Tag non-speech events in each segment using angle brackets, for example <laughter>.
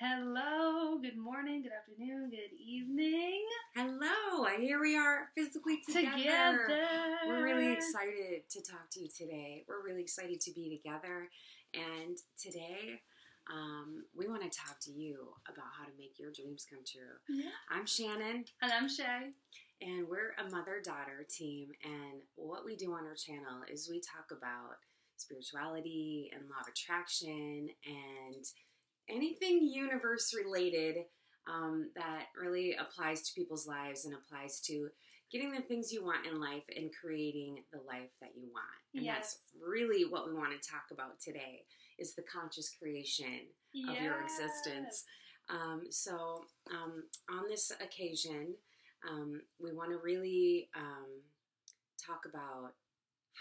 Hello, good morning, good afternoon, good evening. Hello, here we are physically together. Together. We're really excited to talk to you today. We're really excited to be together. And today, um, we want to talk to you about how to make your dreams come true. Yeah. I'm Shannon, And I'm Shae. and we're a mother daughter team. And what we do on our channel is we talk about spirituality and law of attraction and anything universe related um, that really applies to people's lives and applies to getting the things you want in life and creating the life that you want. And that's really what we want to talk about today is the conscious creation of your existence. Um, so, um, on this occasion, um, we want to really um, talk about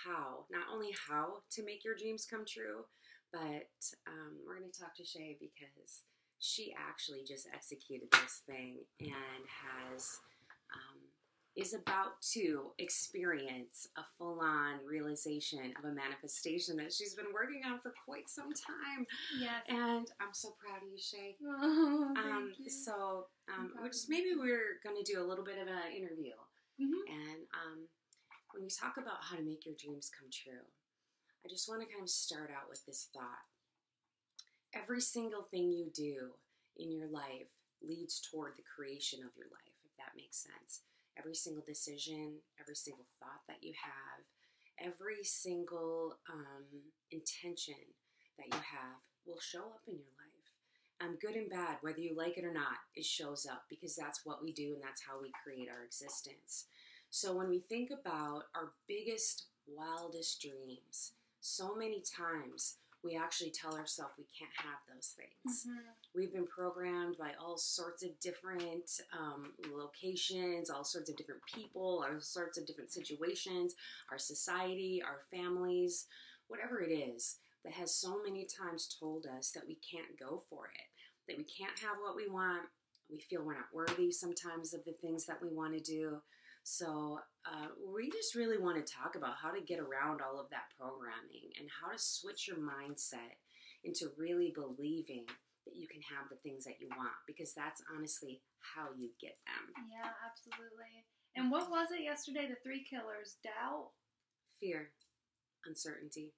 how, not only how to make your dreams come true, but um, we're going to talk to Shae because she actually just executed this thing and has. Um, is about to experience a full on realization of a manifestation that she's been working on for quite some time. Yes. And I'm so proud of you, Shae. <laughs> Oh, thank Um, you. so, um, just maybe we're going to do a little bit of an interview. Mhm. And um, when we talk about how to make your dreams come true, I just want to kind of start out with this thought. Every single thing you do in your life leads toward the creation of your life, if that makes sense. Every single decision, every single thought that you have, every single um, intention that you have will show up in your life. Um, good and bad, whether you like it or not, it shows up because that's what we do and that's how we create our existence. So when we think about our biggest, wildest dreams, so many times we actually tell ourselves we can't have those things. Mhm. We've been programmed by all sorts of different um, locations, all sorts of different people, all sorts of different situations, our society, our families, whatever it is that has so many times told us that we can't go for it, that we can't have what we want. We feel we're not worthy sometimes of the things that we want to do. So, uh, we just really want to talk about how to get around all of that programming and how to switch your mindset into really believing that you can have the things that you want because that's honestly how you get them. Yeah, absolutely. And what was it yesterday? The three killers doubt? Fear, uncertainty.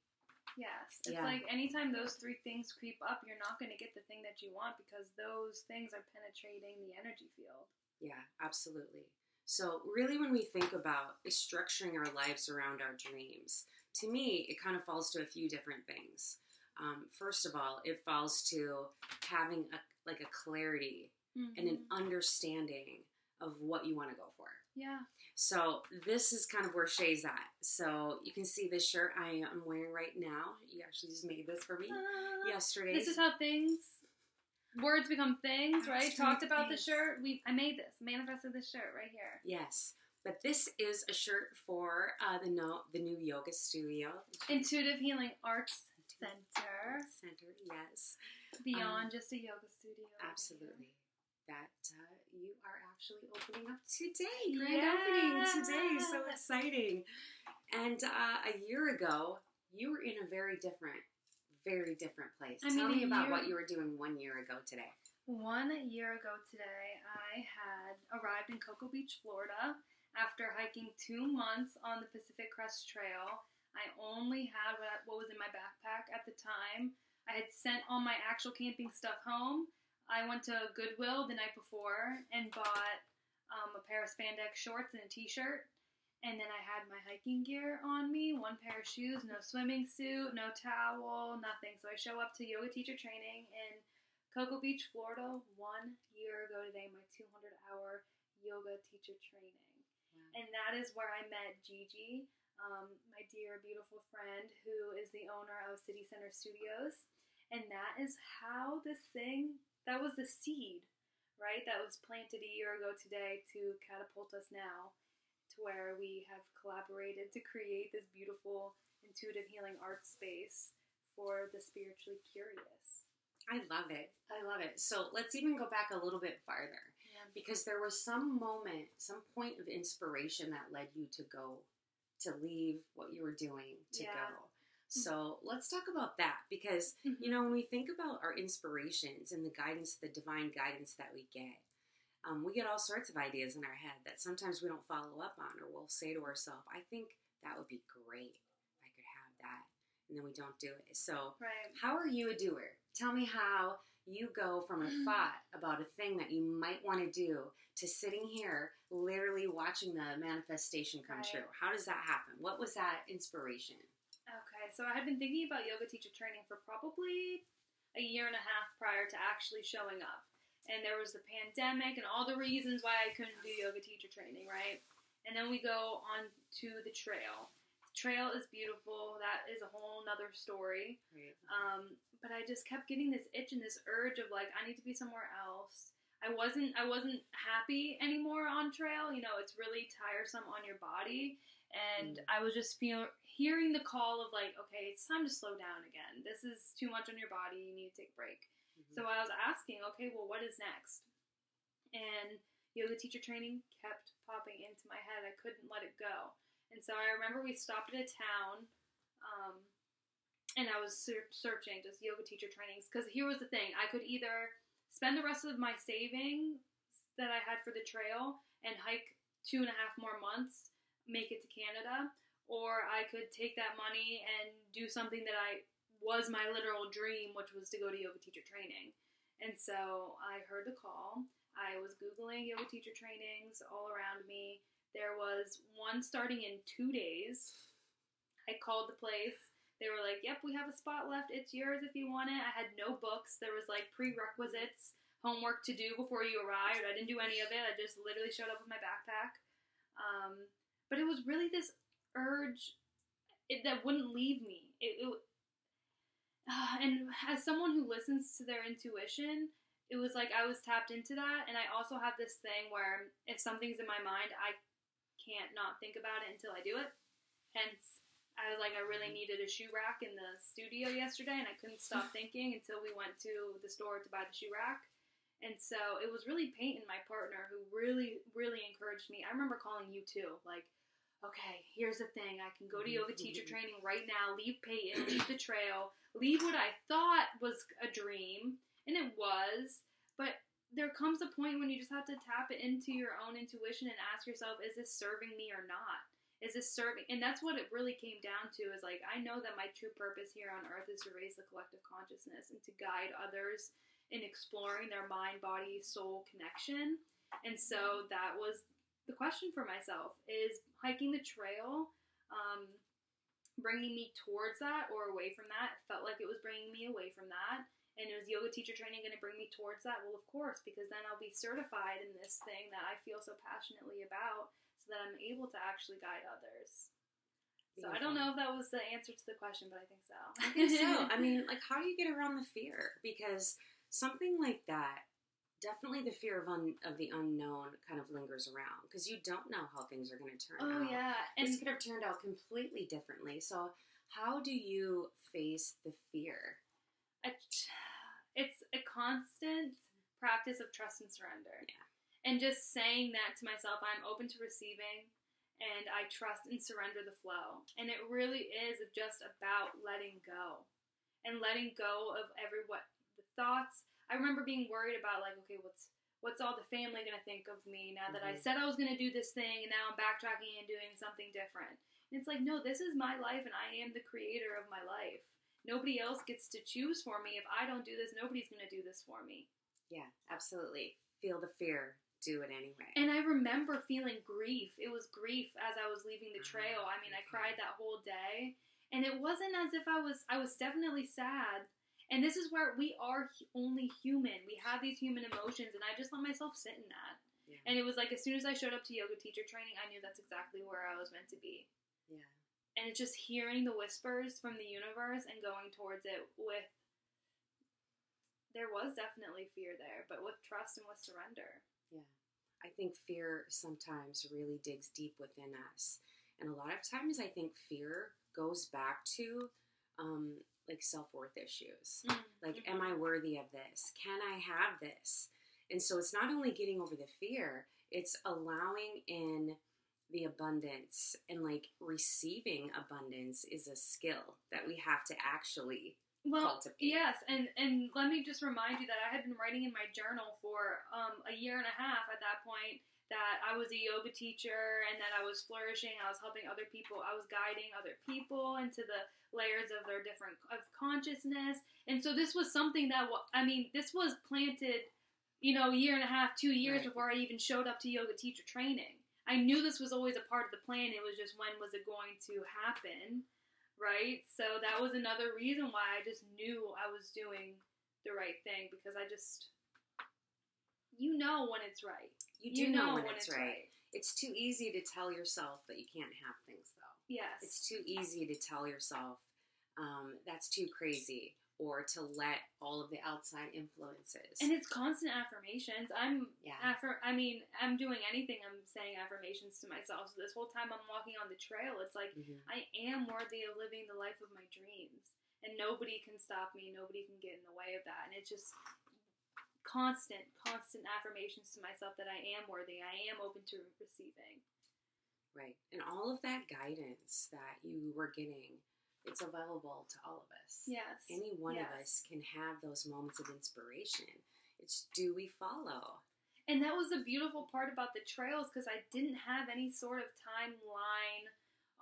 Yes. It's Yeah. like anytime those three things creep up, you're not going to get the thing that you want because those things are penetrating the energy field. Yeah, absolutely. So, really, when we think about structuring our lives around our dreams, to me, it kind of falls to a few different things. Um, first of all, it falls to having a like a clarity and an Mhm. understanding of what you want to go for. Yeah. So this is kind of where Shae's at. So you can see this shirt I am wearing right now. You actually just made this for me Ah. yesterday. This is how things words become things, right? Talked about the shirt. We I made this, manifested this shirt right here. yes, but this is a shirt for uh, the no the new yoga studio Intuitive Healing Arts Center, center. Yes, beyond just a yoga studio. absolutely. That uh, you are actually opening up today. Grand Yeah. opening today. So exciting. And uh, a year ago, you were in a very different, very different place. I Tell mean, me about year- what you were doing one year ago today. One year ago today, I had arrived in Cocoa Beach, Florida, after hiking two months on the Pacific Crest Trail. I only had what, was in my backpack at the time. I had sent all my actual camping stuff home. I went to Goodwill the night before and bought um, a pair of spandex shorts and a t-shirt. And then I had my hiking gear on me, one pair of shoes, no swimming suit, no towel, nothing. So I show up to yoga teacher training in Cocoa Beach, Florida, one year ago today, my 200 hour yoga teacher training. And that is where I met Gigi, um, my dear, beautiful friend who is the owner of City Center Studios. And that is how this thing, that was the seed, right? That was planted a year ago today to catapult us now to where we have collaborated to create this beautiful intuitive healing art space for the spiritually curious. I love it. I love it. So let's even go back a little bit farther Yeah. because there was some moment, some point of inspiration that led you to go, to leave what you were doing to Yeah. go. So let's talk about that because, Mhm. you know, when we think about our inspirations and the guidance, the divine guidance that we get, um, we get all sorts of ideas in our head that sometimes we don't follow up on or we'll say to ourselves, I think that would be great if I could have that. And then we don't do it. So, right. how are you a doer? Tell me how you go from a <clears throat> thought about a thing that you might want to do to sitting here literally watching the manifestation come Right. true. How does that happen? What was that inspiration? Okay, so I had been thinking about yoga teacher training for probably a year and a half prior to actually showing up. And there was the pandemic and all the reasons why I couldn't do yoga teacher training, right? And then we go on to the trail. trail is beautiful. That is a whole nother story. Right. Um, but I just kept getting this itch and this urge of like I need to be somewhere else. I wasn't I wasn't happy anymore on trail. You know, it's really tiresome on your body, and Mm. I was just feel hearing the call of like, okay, it's time to slow down again. This is too much on your body. You need to take a break. So I was asking, okay, well, what is next? And yoga teacher training kept popping into my head. I couldn't let it go. And so I remember we stopped at a town, um, and I was ser- searching just yoga teacher trainings because here was the thing: I could either spend the rest of my savings that I had for the trail and hike two and a half more months, make it to Canada, or I could take that money and do something that I was my literal dream, which was to go to yoga teacher training. And so I heard the call. I was Googling yoga teacher trainings all around me. There was one starting in two days. I called the place. They were like, yep, we have a spot left. It's yours if you want it. I had no books. There was like prerequisites, homework to do before you arrived. I didn't do any of it. I just literally showed up with my backpack. Um, but it was really this urge it, that wouldn't leave me. It, it, <sighs> and as someone who listens to their intuition, it was like I was tapped into that. And I also have this thing where if something's in my mind, I can't not think about it until I do it. Hence, I was like, I really mm-hmm. needed a shoe rack in the studio yesterday, and I couldn't stop <laughs> thinking until we went to the store to buy the shoe rack. And so it was really Peyton, my partner, who really, really encouraged me. I remember calling you too, like, okay, here's the thing. I can go to yoga teacher mm-hmm. training right now, leave Peyton, leave the trail, leave what I thought was a dream, and it was, but there comes a point when you just have to tap it into your own intuition and ask yourself, is this serving me or not? Is this serving? And that's what it really came down to is like, I know that my true purpose here on earth is to raise the collective consciousness and to guide others in exploring their mind, body, soul connection. And so that was the question for myself is hiking the trail um, bringing me towards that or away from that? It felt like it was bringing me away from that. And is yoga teacher training going to bring me towards that? Well, of course, because then I'll be certified in this thing that I feel so passionately about so that I'm able to actually guide others. So I don't know if that was the answer to the question, but I think so. I think so. <laughs> I mean, like, how do you get around the fear? Because something like that, definitely the fear of un- of the unknown kind of lingers around because you don't know how things are going to turn out. oh out. yeah, and this could have turned out completely differently. So, how do you face the fear? it's a constant practice of trust and surrender. Yeah. And just saying that to myself, I'm open to receiving and I trust and surrender the flow. And it really is just about letting go and letting go of every what the thoughts. I remember being worried about like, okay, what's what's all the family gonna think of me now that I Mhm. said I was gonna do this thing and now I'm backtracking and doing something different. And it's like, no, this is my life and I am the creator of my life. Nobody else gets to choose for me. If I don't do this, nobody's gonna do this for me. Yeah, absolutely. Feel the fear, do it anyway. And I remember feeling grief. It was grief as I was leaving the trail. I mean, I cried that whole day, and it wasn't as if I was. I was definitely sad. And this is where we are only human. We have these human emotions, and I just let myself sit in that. yeah. And it was like as soon as I showed up to yoga teacher training, I knew that's exactly where I was meant to be. yeah. And it's just hearing the whispers from the universe and going towards it with. There was definitely fear there, but with trust and with surrender. Yeah. I think fear sometimes really digs deep within us. And a lot of times, I think fear goes back to um, like self worth issues. Like, Mhm. am I worthy of this? Can I have this? And so it's not only getting over the fear, it's allowing in the abundance and like receiving abundance is a skill that we have to actually Well, cultivate. yes, and and let me just remind you that I had been writing in my journal for um, a year and a half at that point. That I was a yoga teacher and that I was flourishing. I was helping other people. I was guiding other people into the layers of their different of consciousness. And so this was something that I mean, this was planted, you know, a year and a half, two years Right. before I even showed up to yoga teacher training. I knew this was always a part of the plan. It was just when was it going to happen? right? So that was another reason why I just knew I was doing the right thing because I just, you know, when it's right. You do know, when, when it's, right. It's too easy to tell yourself that you can't have things, though. Yes. It's too easy to tell yourself um, that's too crazy, or to let all of the outside influences. and it's constant affirmations. I'm yeah, affir- I mean, I'm doing anything. I'm saying affirmations to myself. So this whole time I'm walking on the trail, it's like Mhm. I am worthy of living the life of my dreams, and nobody can stop me. Nobody can get in the way of that. And it's just constant, constant affirmations to myself that I am worthy. I am open to receiving. right. And all of that guidance that you were getting, it's available to all of us. Yes. Any one of us can have those moments of inspiration. It's do we follow? And that was the beautiful part about the trails because I didn't have any sort of timeline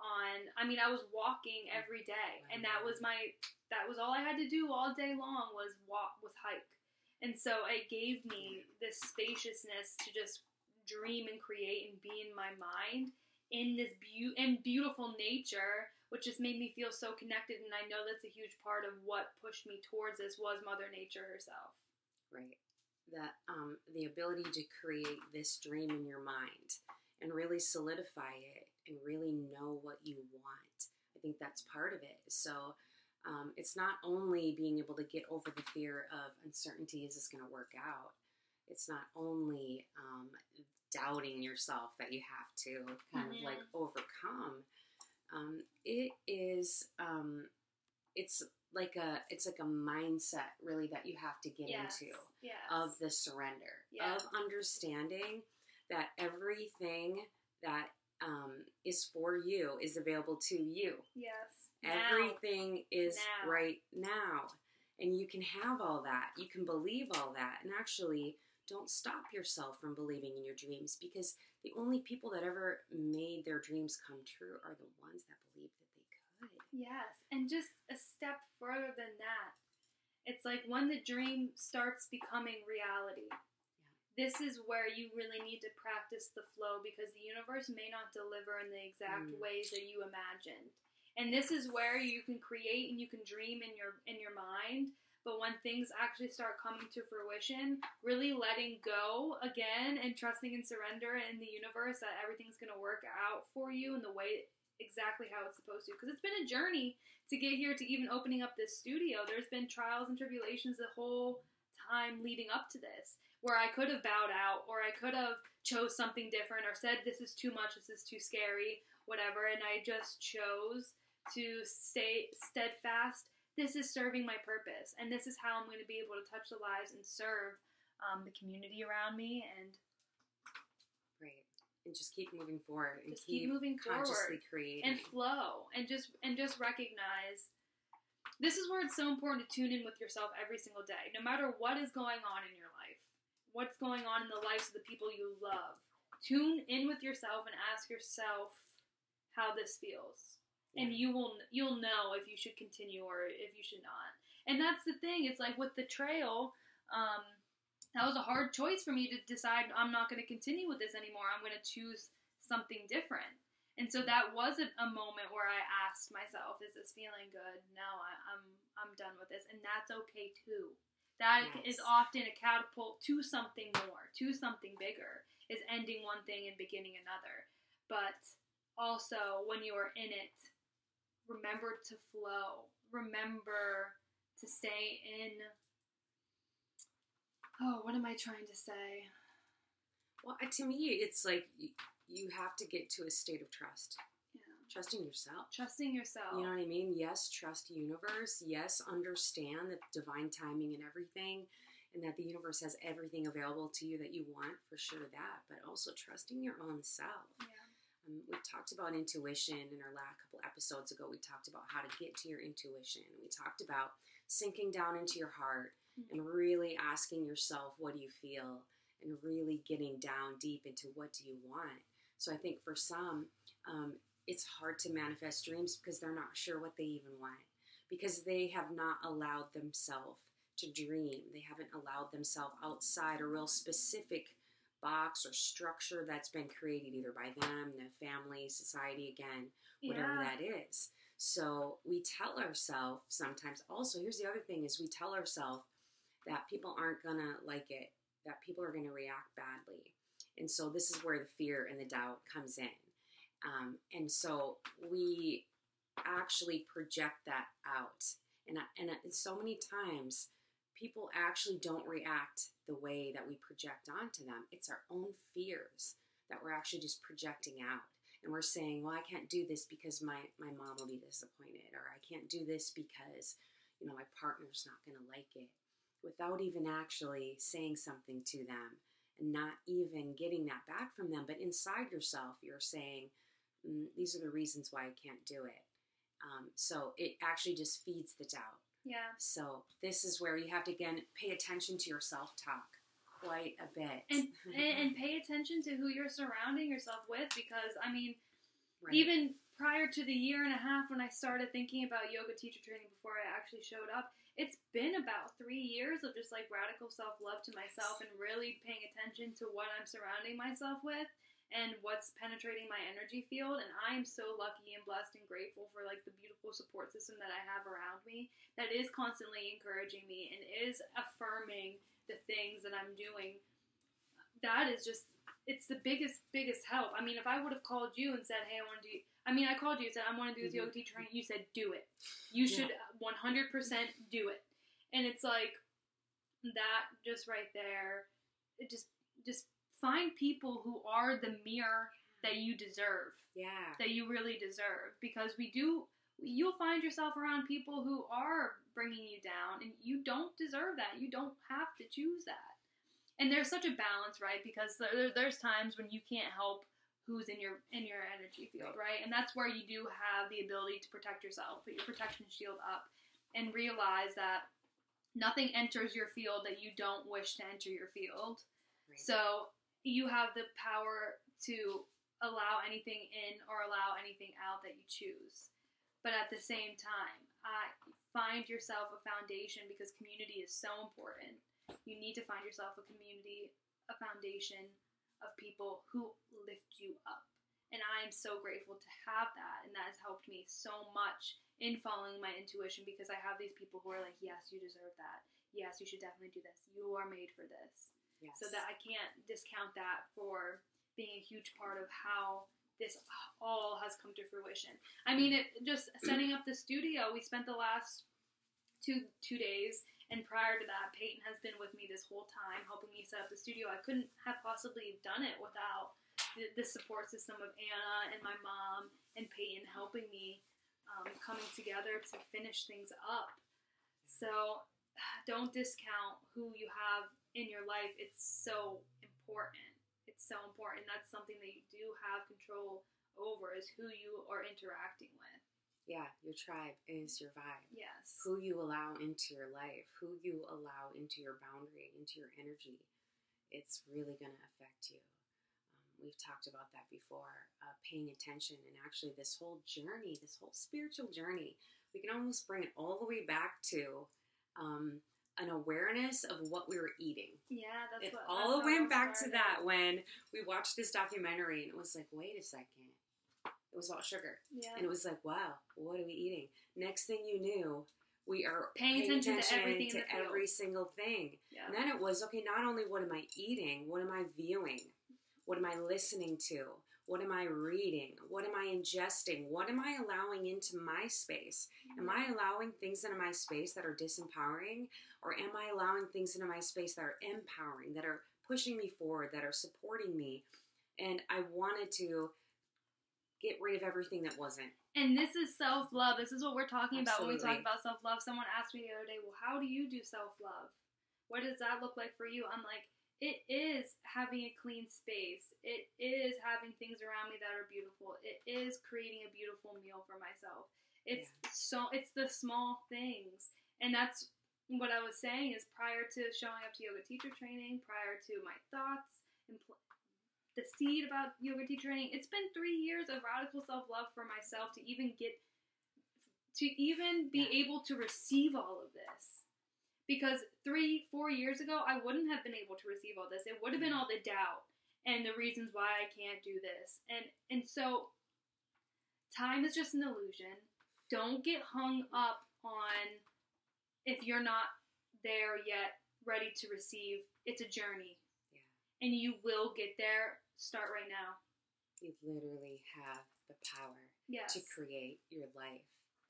on. I mean, I was walking every day, and that was my. That was all I had to do all day long was walk, was hike, and so it gave me this spaciousness to just dream and create and be in my mind in this beau- and beautiful nature, which just made me feel so connected. And I know that's a huge part of what pushed me towards this was Mother Nature herself. Right. That um, the ability to create this dream in your mind and really solidify it and really know what you want. I think that's part of it. So um, it's not only being able to get over the fear of uncertainty, is this going to work out? It's not only um, doubting yourself that you have to kind of like overcome. Um, it is, um, it's like a, it's like a mindset really that you have to get yes. into Yes. of the surrender Yeah. of understanding that everything that um, is for you is available to you Yes. Everything is Now. right now and you can have all that you can believe all that and actually don't stop yourself from believing in your dreams because the only people that ever made their dreams come true are the ones that believed that they could Yes. And just a step further than that, it's like when the dream starts becoming reality. This is where you really need to practice the flow because the universe may not deliver in the exact Mm. ways that you imagined. And this is where you can create and you can dream in your in your mind, but when things actually start coming to fruition, really letting go again and trusting and surrender in the universe that everything's going to work out for you in the way exactly how it's supposed to. Because it's been a journey to get here to even opening up this studio. There's been trials and tribulations the whole time leading up to this where i could have bowed out or i could have chose something different or said this is too much this is too scary whatever. And i just chose to stay steadfast. This is serving my purpose and this is how i'm going to be able to touch the lives and serve um, the community around me and right and just keep moving forward and just keep moving consciously forward creating. and flow and just and just recognize this is where it's so important to tune in with yourself every single day no matter what is going on in your life what's going on in the lives of the people you love. Tune in with yourself and ask yourself how this feels and you will you'll know if you should continue or if you should not and that's the thing it's like with the trail um that was a hard choice for me to decide i'm not going to continue with this anymore i'm going to choose something different and so that was a, moment where I asked myself, "Is this feeling good? No, I, I'm I'm done with this, and that's okay too. That is Yes. often a catapult to something more, to something bigger. Is ending one thing and beginning another. But also, when you are in it, remember to flow. Remember to stay in. Oh, what am I trying to say? well to me it's like you have to get to a state of trust Yeah, trusting yourself trusting yourself. You know what I mean? Yes, trust universe. Yes, understand the divine timing and everything, and that the universe has everything available to you that you want for sure. That, but also trusting your own self. yeah. Um, we've talked about intuition in our last couple episodes ago. We talked about how to get to your intuition. We talked about sinking down into your heart Mm-hmm. and really asking yourself, what do you feel? And really getting down deep into what do you want. So I think for some, um, it's hard to manifest dreams because they're not sure what they even want because they have not allowed themselves to dream. They haven't allowed themselves outside a real specific box or structure that's been created either by them, the family, society, again, whatever yeah. that is. So we tell ourselves sometimes also, here's the other thing is we tell ourselves that people aren't gonna like it, that people are gonna react badly. And so this is where the fear and the doubt comes in. Um, and so we actually project that out. And, I- and I- so many times people actually don't react the way that we project onto them. It's our own fears that we're actually just projecting out. And we're saying, well, I can't do this because my, my mom will be disappointed, or I can't do this because, you know, my partner's not going to like it, without even actually saying something to them and not even getting that back from them. But inside yourself, you're saying, mm, these are the reasons why I can't do it. Um, so it actually just feeds the doubt. Yeah. So this is where you have to again pay attention to your self talk quite a bit. <laughs> And, and pay attention to who you're surrounding yourself with because I mean Right. even prior to the year and a half when I started thinking about yoga teacher training before I actually showed up, it's been about three years of just like radical self love to myself and really paying attention to what I'm surrounding myself with and what's penetrating my energy field. And I'm so lucky and blessed and grateful for like the beautiful support system that I have around me that is constantly encouraging me and is affirming the things that I'm doing. That is just it's the biggest biggest help. I mean, if I would have called you and said, "Hey, I want to do," I mean, I called you and said, "I want to do this Mhm. yoga teacher training." You said, "Do it. You Yeah. should 100 percent do it." And it's like that just right there. It just just find people who are the mirror that you deserve, yeah. that you really deserve, because we do. You'll find yourself around people who are bringing you down, and you don't deserve that. You don't have to choose that and there's such a balance right because there, there's times when you can't help who's in your in your energy field right and that's where you do have the ability to protect yourself put your protection shield up and realize that nothing enters your field that you don't wish to enter your field Right. so you have the power to allow anything in or allow anything out that you choose but at the same time find yourself a foundation because community is so important you need to find yourself a community, a foundation of people who lift you up. And I am so grateful to have that. And that has helped me so much in following my intuition because I have these people who are like, yes, you deserve that. Yes, you should definitely do this. You are made for this. Yes. So that I can't discount that for being a huge part of how this all has come to fruition. I mean, it just <clears throat> setting up the studio. We spent the last two two days, and prior to that, Peyton has been with me this whole time, helping me set up the studio. I couldn't have possibly done it without the, the support system of Anna and my mom and Peyton helping me um, coming together to finish things up. So <sighs> don't discount who you have in your life. It's so important. It's so important. That's something that you do have control over is who you are interacting with. yeah, your tribe is your vibe. Yes. Who you allow into your life, who you allow into your boundary, into your energy, it's really going to affect you. Um, we've talked about that before, uh, paying attention, and actually, this whole journey, this whole spiritual journey, we can almost bring it all the way back to um, an awareness of what we were eating. Yeah, that's it what all that's went back to that when we watched this documentary, and it was like, wait a second. It was about sugar. Yeah. And it was like, wow, what are we eating? Next thing you knew, we are Paying attention to everything to every single thing. yeah. And then it was, okay, not only what am I eating, what am I viewing? What am I listening to? What am I reading? What am I ingesting? What am I allowing into my space? Am I mm-hmm. allowing things into my space that are disempowering? Or am I allowing things into my space that are empowering, that are pushing me forward, that are supporting me? And I wanted to get rid of everything that wasn't. And this is self love. This is what we're talking about when we talk about self love. Someone asked me the other day, well, how do you do self love? What does that look like for you? I'm like, it is having a clean space. It is having things around me that are beautiful. It is creating a beautiful meal for myself. It's so it's the small things. And that's what I was saying is prior to showing up to yoga teacher training, prior to my thoughts and pl- the seed about yoga teacher training, it's been 3 years of radical self-love for myself to even get to even be Yeah. able to receive all of this because three, four years ago, I wouldn't have been able to receive all this. It would have been all the doubt and the reasons why I can't do this. And and so time is just an illusion. Don't get hung up on if you're not there yet, ready to receive. It's a journey. Yeah. And you will get there. Start right now. You literally have the power Yes. to create your life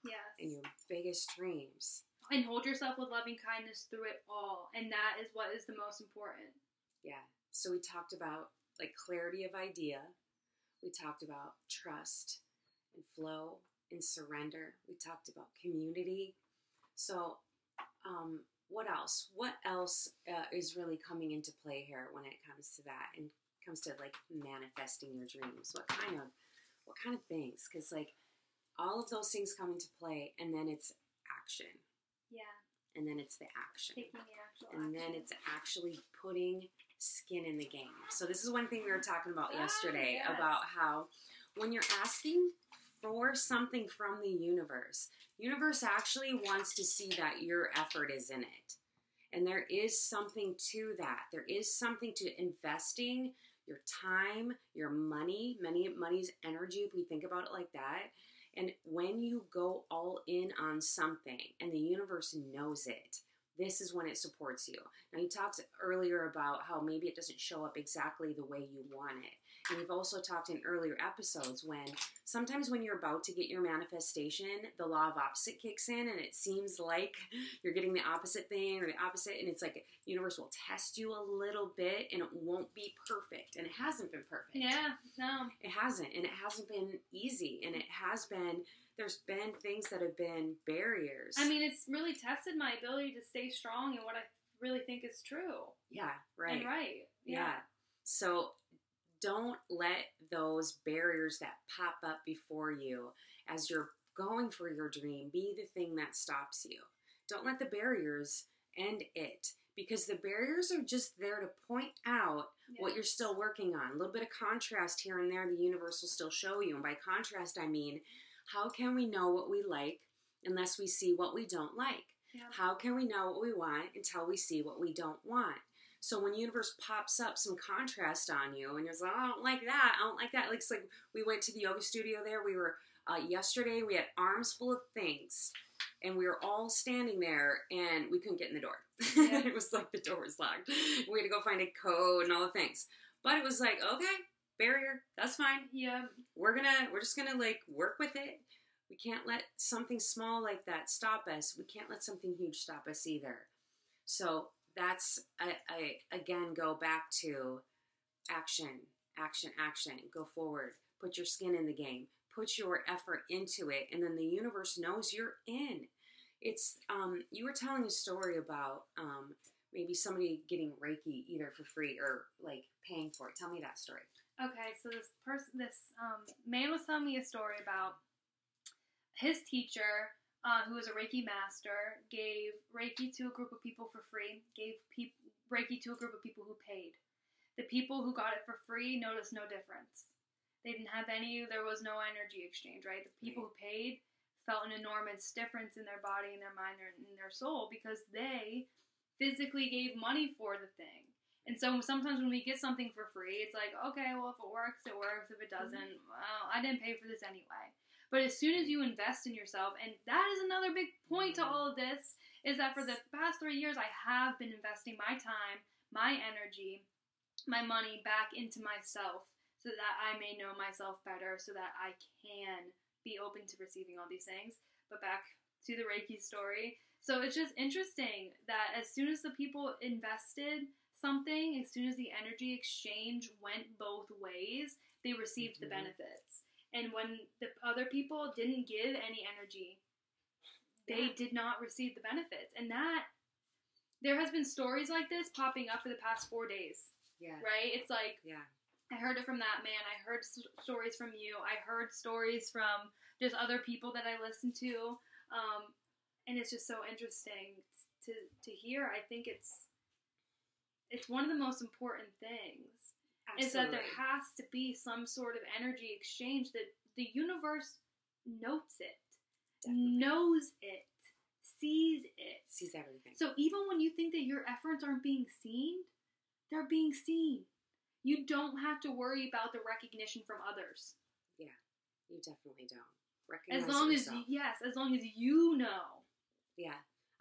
yes. and your biggest dreams. And hold yourself with loving kindness through it all. And that is what is the most important. Yeah. So we talked about like clarity of idea. We talked about trust and flow and surrender. We talked about community. So, um, what else? What else uh, is really coming into play here when it comes to that and comes to like manifesting your dreams? What kind of what kind of things? Because like all of those things come into play, and then it's action, Yeah. and then it's the action Taking the actual and then it's actually putting skin in the game. So this is one thing we were talking about Ah, yesterday yes. about how when you're asking for something from the universe, universe actually wants to see that your effort is in it. And there is something to that. There is something to investing your time, your money, money money's energy if we think about it like that. And when you go all in on something and the universe knows it, this is when it supports you. Now, you talked earlier about how maybe it doesn't show up exactly the way you want it. And we've also talked in earlier episodes when sometimes when you're about to get your manifestation, the law of opposite kicks in and it seems like <laughs> you're getting the opposite thing or the opposite. And it's like universe will test you a little bit and it won't be perfect. And it hasn't been perfect. Yeah, no. It hasn't, and it hasn't been easy, and it has been. There's been things that have been barriers. I mean, it's really tested my ability to stay strong in what I really think is true yeah, right, and right. yeah. So don't let those barriers that pop up before you as you're going for your dream be the thing that stops you. Don't let the barriers end it because the barriers are just there to point out Yeah. what you're still working on. A little bit of contrast here and there, the universe will still show you. And by contrast, I mean, how can we know what we like unless we see what we don't like? Yeah. How can we know what we want until we see what we don't want? So when universe pops up some contrast on you and you're like, oh, I don't like that, I don't like that. Like, it's like we went to the yoga studio there. We were uh, yesterday. We had arms full of things, and we were all standing there, and we couldn't get in the door. Yeah. <laughs> it was like the door was locked. We had to go find a code and all the things. But it was like, okay, barrier, that's fine. Yeah. We're gonna, we're just gonna like work with it. We can't let something small like that stop us. We can't let something huge stop us either. So that's, I, I again go back to action, action, action. Go forward. Put your skin in the game. Put your effort into it, and then the universe knows you're in. It's um, you were telling a story about um, maybe somebody getting Reiki either for free or like paying for it. Tell me that story. Okay, so this person, this um, man was telling me a story about his teacher, uh, who was a Reiki master, gave Reiki to a group of people for free. Gave peop- Reiki to a group of people who paid. The people who got it for free noticed no difference. They didn't have any. There was no energy exchange, right? The people who paid felt an enormous difference in their body, in their mind, and in their soul because they physically gave money for the thing. And so sometimes when we get something for free, it's like, okay, well, if it works, it works. If it doesn't, well, I didn't pay for this anyway. But as soon as you invest in yourself, and that is another big point to all of this, is that for the past three years, I have been investing my time, my energy, my money back into myself so that I may know myself better, so that I can be open to receiving all these things. But back to the Reiki story. So it's just interesting that as soon as the people invested something, as soon as the energy exchange went both ways, they received the Mhm. benefits. And when the other people didn't give any energy, they Yeah. did not receive the benefits. And that there has been stories like this popping up for the past four days, Yeah. right? It's like Yeah. I heard it from that man. I heard s- stories from you. I heard stories from just other people that I listen to, um, and it's just so interesting to to hear. I think it's it's one of the most important things is that there has to be some sort of energy exchange that the universe notes it, Definitely. knows it, sees it. sees everything. So even when you think that your efforts aren't being seen, they're being seen. You don't have to worry about the recognition from others. Yeah, you definitely don't. Recognize As long as yes, as long as you know. Yeah.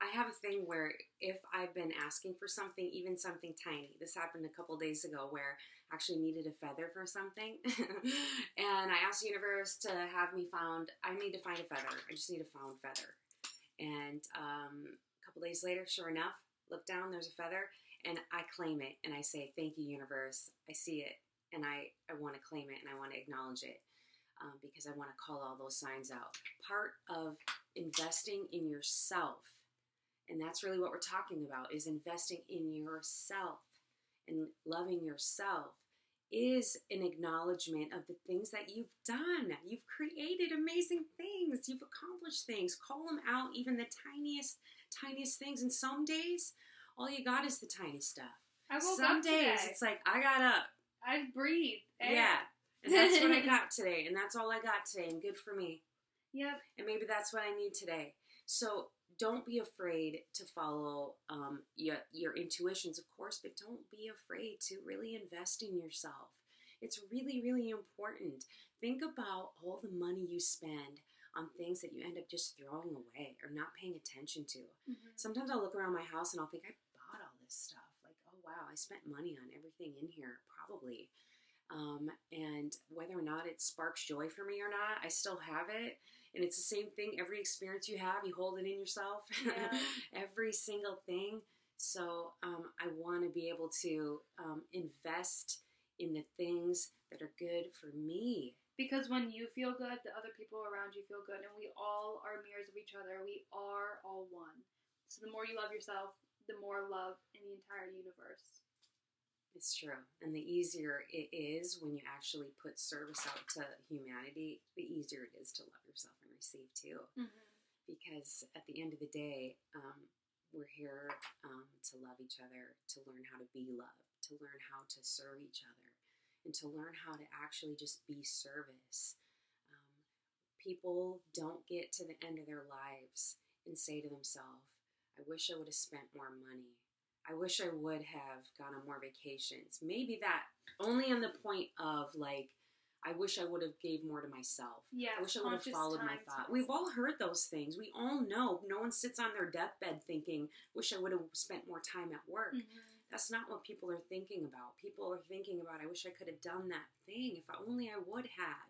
I have a thing where if I've been asking for something, even something tiny, this happened a couple days ago where I actually needed a feather for something. <laughs> and I asked the universe to have me found, I need to find a feather. I just need a found feather. And um, a couple days later, sure enough, look down, there's a feather, and I claim it and I say, Thank you, universe. I see it and I, I want to claim it and I want to acknowledge it. Um, because I want to call all those signs out. Part of investing in yourself and that's really what we're talking about is investing in yourself and loving yourself is an acknowledgement of the things that you've done. You've created amazing things. You've accomplished things. Call them out, even the tiniest, tiniest things. And some days, all you got is the tiny stuff. I woke Some up days, today. it's like, I got up. I breathed. air. Eh? Yeah. And that's what I <laughs> got today. And that's all I got today. And good for me. Yep. and maybe that's what I need today. So don't be afraid to follow um, your, your intuitions, of course, but don't be afraid to really invest in yourself. It's really, really important. Think about all the money you spend on things that you end up just throwing away or not paying attention to. Mhm. Sometimes I'll look around my house and I'll think, I bought all this stuff. Like, oh wow, I spent money on everything in here, probably. Um, and whether or not it sparks joy for me or not, I still have it. And it's the same thing. Every experience you have, you hold it in yourself. Yeah. <laughs> Every single thing. So um, I want to be able to um, invest in the things that are good for me. Because when you feel good, the other people around you feel good, and we all are mirrors of each other. We are all one. So the more you love yourself, the more love in the entire universe. It's true. And the easier it is when you actually put service out to humanity, the easier it is to love yourself receive too. Mm-hmm. Because at the end of the day, um, we're here um, to love each other, to learn how to be loved, to learn how to serve each other, and to learn how to actually just be service. Um, people don't get to the end of their lives and say to themselves, I wish I would have spent more money. I wish I would have gone on more vacations. Maybe that only on the point of like, I wish I would have gave more to myself. Yeah, I wish I would have followed my thought. We've all heard those things. We all know. No one sits on their deathbed thinking, "Wish I would have spent more time at work." Mhm. That's not what people are thinking about. People are thinking about, "I wish I could have done that thing. If only I would have."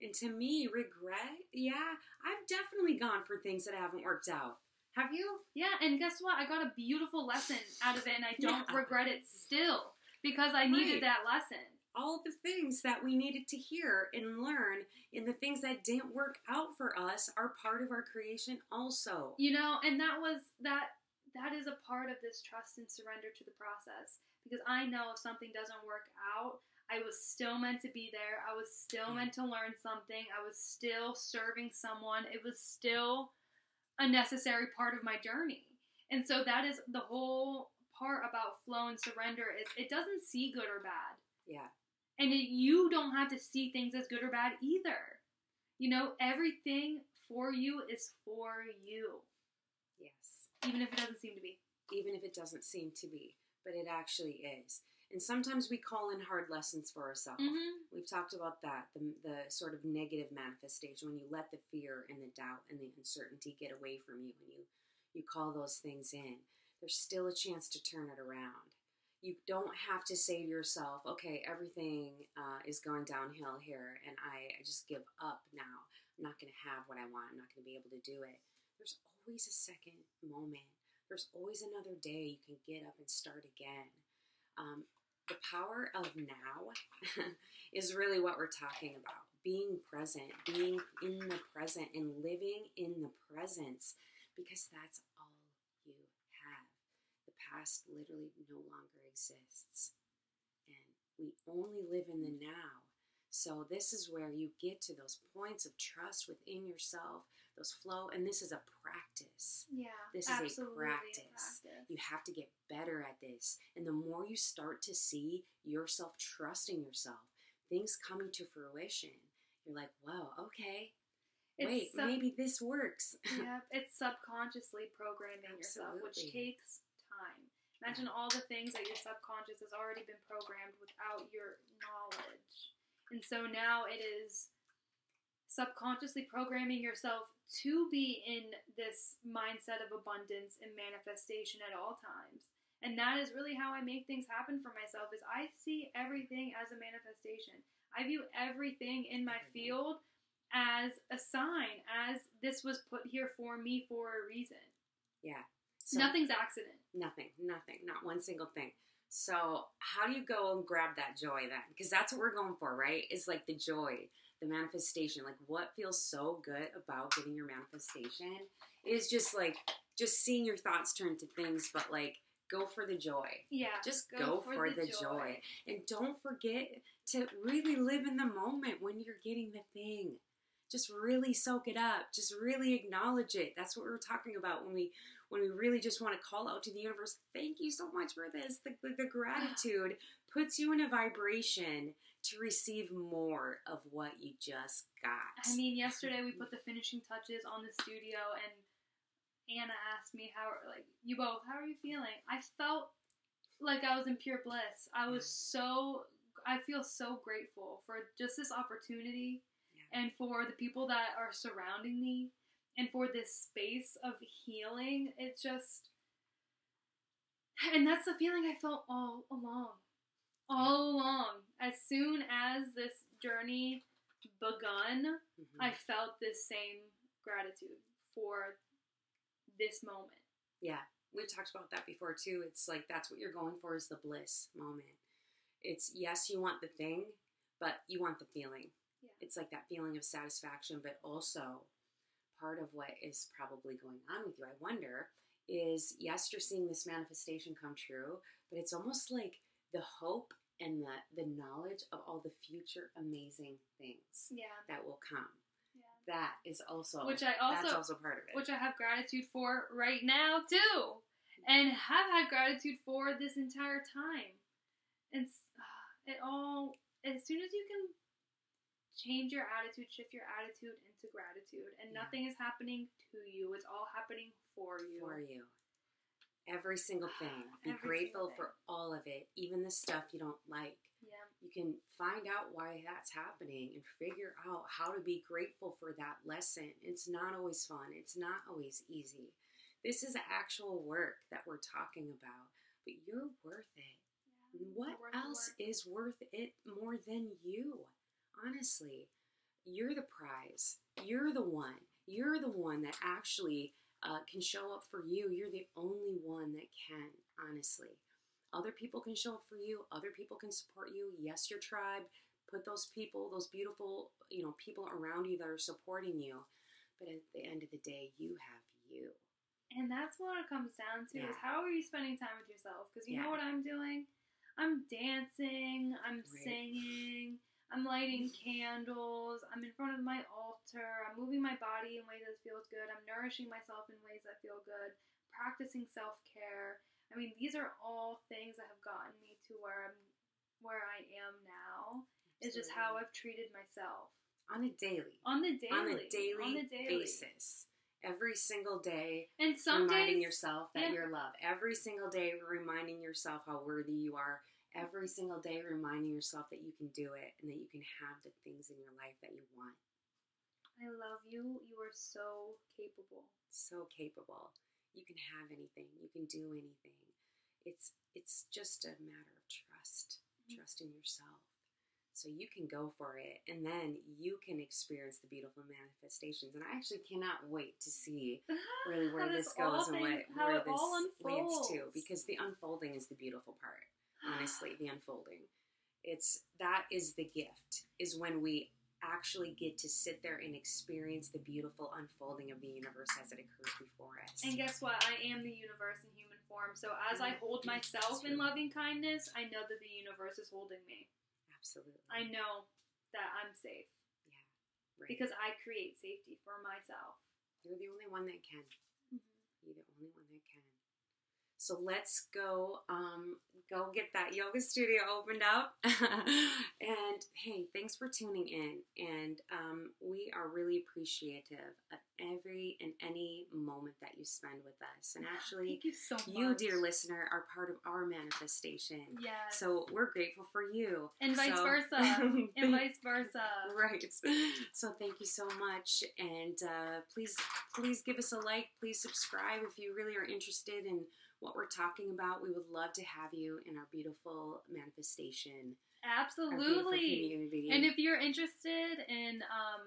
And to me, regret, yeah, I've definitely gone for things that haven't worked out. Have you? Yeah, and guess what? I got a beautiful lesson out of it, and I <laughs> don't Yeah. regret it still because I needed Right. that lesson. All the things that we needed to hear and learn and the things that didn't work out for us are part of our creation also. You know, and that was that that is a part of this trust and surrender to the process because I know if something doesn't work out, I was still meant to be there. I was still meant to learn something. I was still serving someone. It was still a necessary part of my journey. And so that is the whole part about flow and surrender is it doesn't see good or bad. Yeah. And it, you don't have to see things as good or bad either. You know, everything for you is for you, Yes. even if it doesn't seem to be. Even if it doesn't seem to be, but it actually is. And sometimes we call in hard lessons for ourselves. Mm-hmm. We've talked about that, the, the sort of negative manifestation when you let the fear and the doubt and the uncertainty get away from you when you, you call those things in. There's still a chance to turn it around. You don't have to say to yourself, okay, everything uh, is going downhill here and I, I just give up now. I'm not going to have what I want. I'm not going to be able to do it. There's always a second moment. There's always another day you can get up and start again. Um, the power of now <laughs> is really what we're talking about. Being present, being in the present, and living in the presence because that's all you have. The past literally no longer exists. And we only live in the now. So, this is where you get to those points of trust within yourself, those flow, and this is a practice. Yeah. This is a absolutely practice. practice. You have to get better at this. And the more you start to see yourself trusting yourself, things coming to fruition, you're like, wow, okay, It's wait, sub- maybe this works. <laughs> Yep, it's subconsciously programming yourself, which takes time. Imagine all the things that your subconscious has already been programmed without your knowledge. And so now it is subconsciously programming yourself to be in this mindset of abundance and manifestation at all times. And that is really how I make things happen for myself is I see everything as a manifestation. I view everything in my field as a sign, as this was put here for me for a reason. yeah. So, Nothing's accident. Nothing, nothing, not one single thing. So, how do you go and grab that joy then? Because that's what we're going for, right? Is like the joy, the manifestation. Like, what feels so good about getting your manifestation is just like, just seeing your thoughts turn to things, but like, go for the joy. Yeah. Just go, for, the, joy. And don't forget to really live in the moment when you're getting the thing. Just really soak it up. Just really acknowledge it. That's what we're talking about when we when we really just want to call out to the universe, thank you so much for this. The, the, the gratitude <sighs> puts you in a vibration to receive more of what you just got. I mean, yesterday we <laughs> put the finishing touches on the studio, and Anna asked me how, like, you both, how are you feeling? I felt like I was in pure bliss. I was so, I feel so grateful for just this opportunity Yeah. and for the people that are surrounding me and for this space of healing. It just, and that's the feeling I felt all along. All along. As soon as this journey begun, Mhm. I felt this same gratitude for this moment. Yeah, we've talked about that before too. It's like that's what you're going for is the bliss moment. It's yes, you want the thing, but you want the feeling. Yeah. It's like that feeling of satisfaction, but also part of what is probably going on with you. I wonder is yes, you're seeing this manifestation come true, but it's almost like the hope and the the knowledge of all the future amazing things Yeah. that will come. Yeah. That is also Which I also that's also part of it. which I have gratitude for right now too. And have had gratitude for this entire time. And <sighs> it all as soon as you can change your attitude, shift your attitude into gratitude and Yeah. nothing is happening to you. It's all happening for you. for you. Every single <sighs> thing. Be Every grateful for all of it, even the stuff you don't like. Yeah. You can find out why that's happening and figure out how to be grateful for that lesson. It's not always fun, it's not always easy. This is actual work that we're talking about, but you're worth it. yeah. What worth else is worth it more than you? Honestly, you're the prize. You're the one. You're the one that actually uh, can show up for you. You're the only one that can, honestly. Other people can show up for you. Other people can support you. Yes, your tribe. Put those people, those beautiful, you know, people around you that are supporting you. But at the end of the day, you have you. And that's what it comes down to Yeah. is how are you spending time with yourself? Because you Yeah. know what I'm doing? I'm dancing, I'm Right. singing, I'm lighting candles, I'm in front of my altar, I'm moving my body in ways that feels good, I'm nourishing myself in ways that feel good, practicing self care. I mean, these are all things that have gotten me to where I'm where I am now. Is just how I've treated myself. on a daily, On the daily. on a daily, on the daily. basis. Every single day, And some reminding days yourself that yeah. you're loved. Every single day, reminding yourself how worthy you are. Every single day, reminding yourself that you can do it and that you can have the things in your life that you want. I love you. You are so capable. So capable. You can have anything. You can do anything. It's it's just a matter of trust. Mhm. Trust in yourself. So you can go for it, and then you can experience the beautiful manifestations. And I actually cannot wait to see really where <laughs> this goes and what where this leads to because the unfolding is the beautiful part honestly the unfolding it's that is the gift is when we actually get to sit there and experience the beautiful unfolding of the universe as it occurs before us And guess what? I am the universe in human form. So as I hold myself in loving kindness, I know that the universe is holding me. Absolutely. I know that I'm safe Yeah. Right. because I create safety for myself. You're the only one that can. Mhm. You're the only one that can. So let's go um go get that yoga studio opened up. <laughs> and hey, thanks for tuning in. And um, we are really appreciative of every and any moment that you spend with us. And <sighs> actually, you so you, dear listener, are part of our manifestation. Yes. So we're grateful for you. and vice So- versa. <laughs> and vice versa. Right. So thank you so much, and uh, please, please give us a like. Please subscribe if you really are interested in what we're talking about. We would love to have you in our beautiful manifestation, our beautiful Absolutely. community. And if you're interested in um,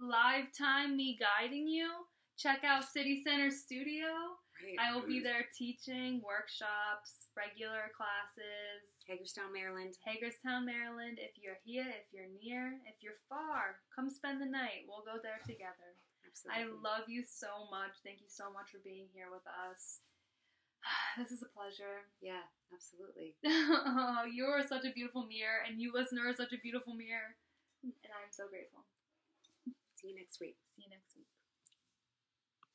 live time me guiding you, check out City Center Studio. Right. I will be there teaching workshops, regular classes. Hagerstown, Maryland. Hagerstown, Maryland. If you're here, if you're near, if you're far, come spend the night. We'll go there together. Absolutely. I love you so much. Thank you so much for being here with us. <sighs> This is a pleasure. Yeah, absolutely. <laughs> Oh, you are such a beautiful mirror, and you listener are such a beautiful mirror. And I'm so grateful. See you next week. See you next week.